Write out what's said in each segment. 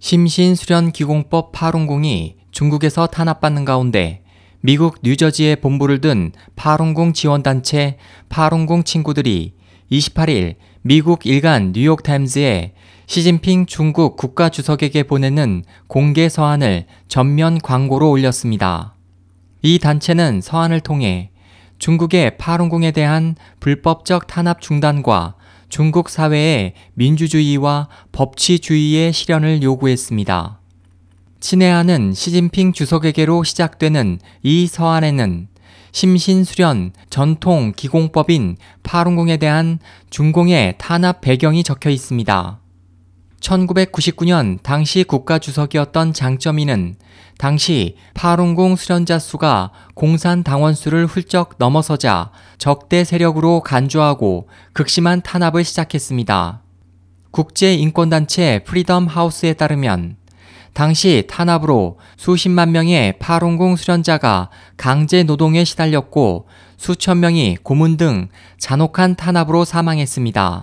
심신수련기공법 파룬공이 중국에서 탄압받는 가운데 미국 뉴저지에 본부를 둔 파룬공 지원단체 파룬공 친구들이 28일 미국 일간 뉴욕타임즈에 시진핑 중국 국가주석에게 보내는 공개 서한을 전면 광고로 올렸습니다. 이 단체는 서한을 통해 중국의 파룬공에 대한 불법적 탄압 중단과 중국 사회의 민주주의와 법치주의의 실현을 요구했습니다. 친애하는 시진핑 주석에게로 시작되는 이 서한에는 심신 수련 전통 기공법인 파룬공에 대한 중공의 탄압 배경이 적혀 있습니다. 1999년 당시 국가주석이었던 장점이는 당시 파룬공 수련자 수가 공산 당원 수를 훌쩍 넘어서자 적대 세력으로 간주하고 극심한 탄압을 시작했습니다. 국제인권단체 프리덤 하우스에 따르면 당시 탄압으로 수십만 명의 파룬공 수련자가 강제 노동에 시달렸고 수천 명이 고문 등 잔혹한 탄압으로 사망했습니다.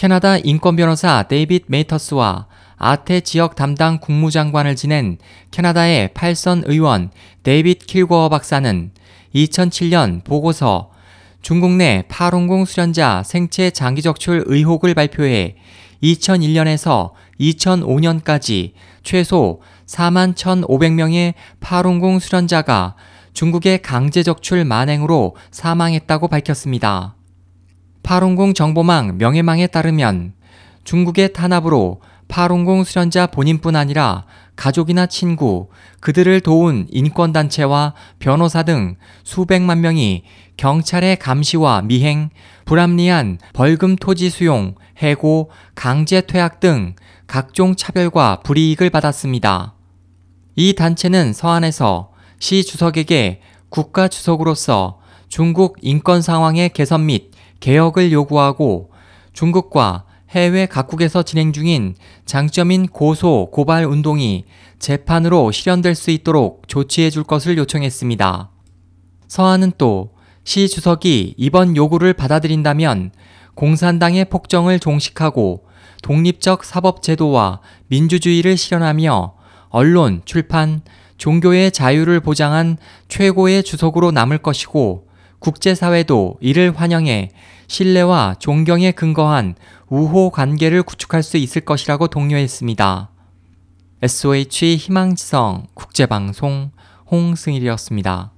캐나다 인권 변호사 데이빗 메이터스와 아태 지역 담당 국무장관을 지낸 캐나다의 팔선 의원 데이빗 킬고어 박사는 2007년 보고서 중국 내 파룬공 수련자 생체 장기 적출 의혹을 발표해 2001년에서 2005년까지 최소 4만 1,500명의 파룬공 수련자가 중국의 강제 적출 만행으로 사망했다고 밝혔습니다. 파룬공 정보망 명예망에 따르면 중국의 탄압으로 파룬공 수련자 본인뿐 아니라 가족이나 친구, 그들을 도운 인권단체와 변호사 등 수백만 명이 경찰의 감시와 미행, 불합리한 벌금 토지 수용, 해고, 강제 퇴학 등 각종 차별과 불이익을 받았습니다. 이 단체는 서한에서 시 주석에게 국가 주석으로서 중국 인권 상황의 개선 및 개혁을 요구하고 중국과 해외 각국에서 진행 중인 장점인 고소, 고발 운동이 재판으로 실현될 수 있도록 조치해 줄 것을 요청했습니다. 서한은 또 시 주석이 이번 요구를 받아들인다면 공산당의 폭정을 종식하고 독립적 사법제도와 민주주의를 실현하며 언론, 출판, 종교의 자유를 보장한 최고의 주석으로 남을 것이고 국제사회도 이를 환영해 신뢰와 존경에 근거한 우호 관계를 구축할 수 있을 것이라고 독려했습니다. SOH 희망지성 국제방송 홍승일이었습니다.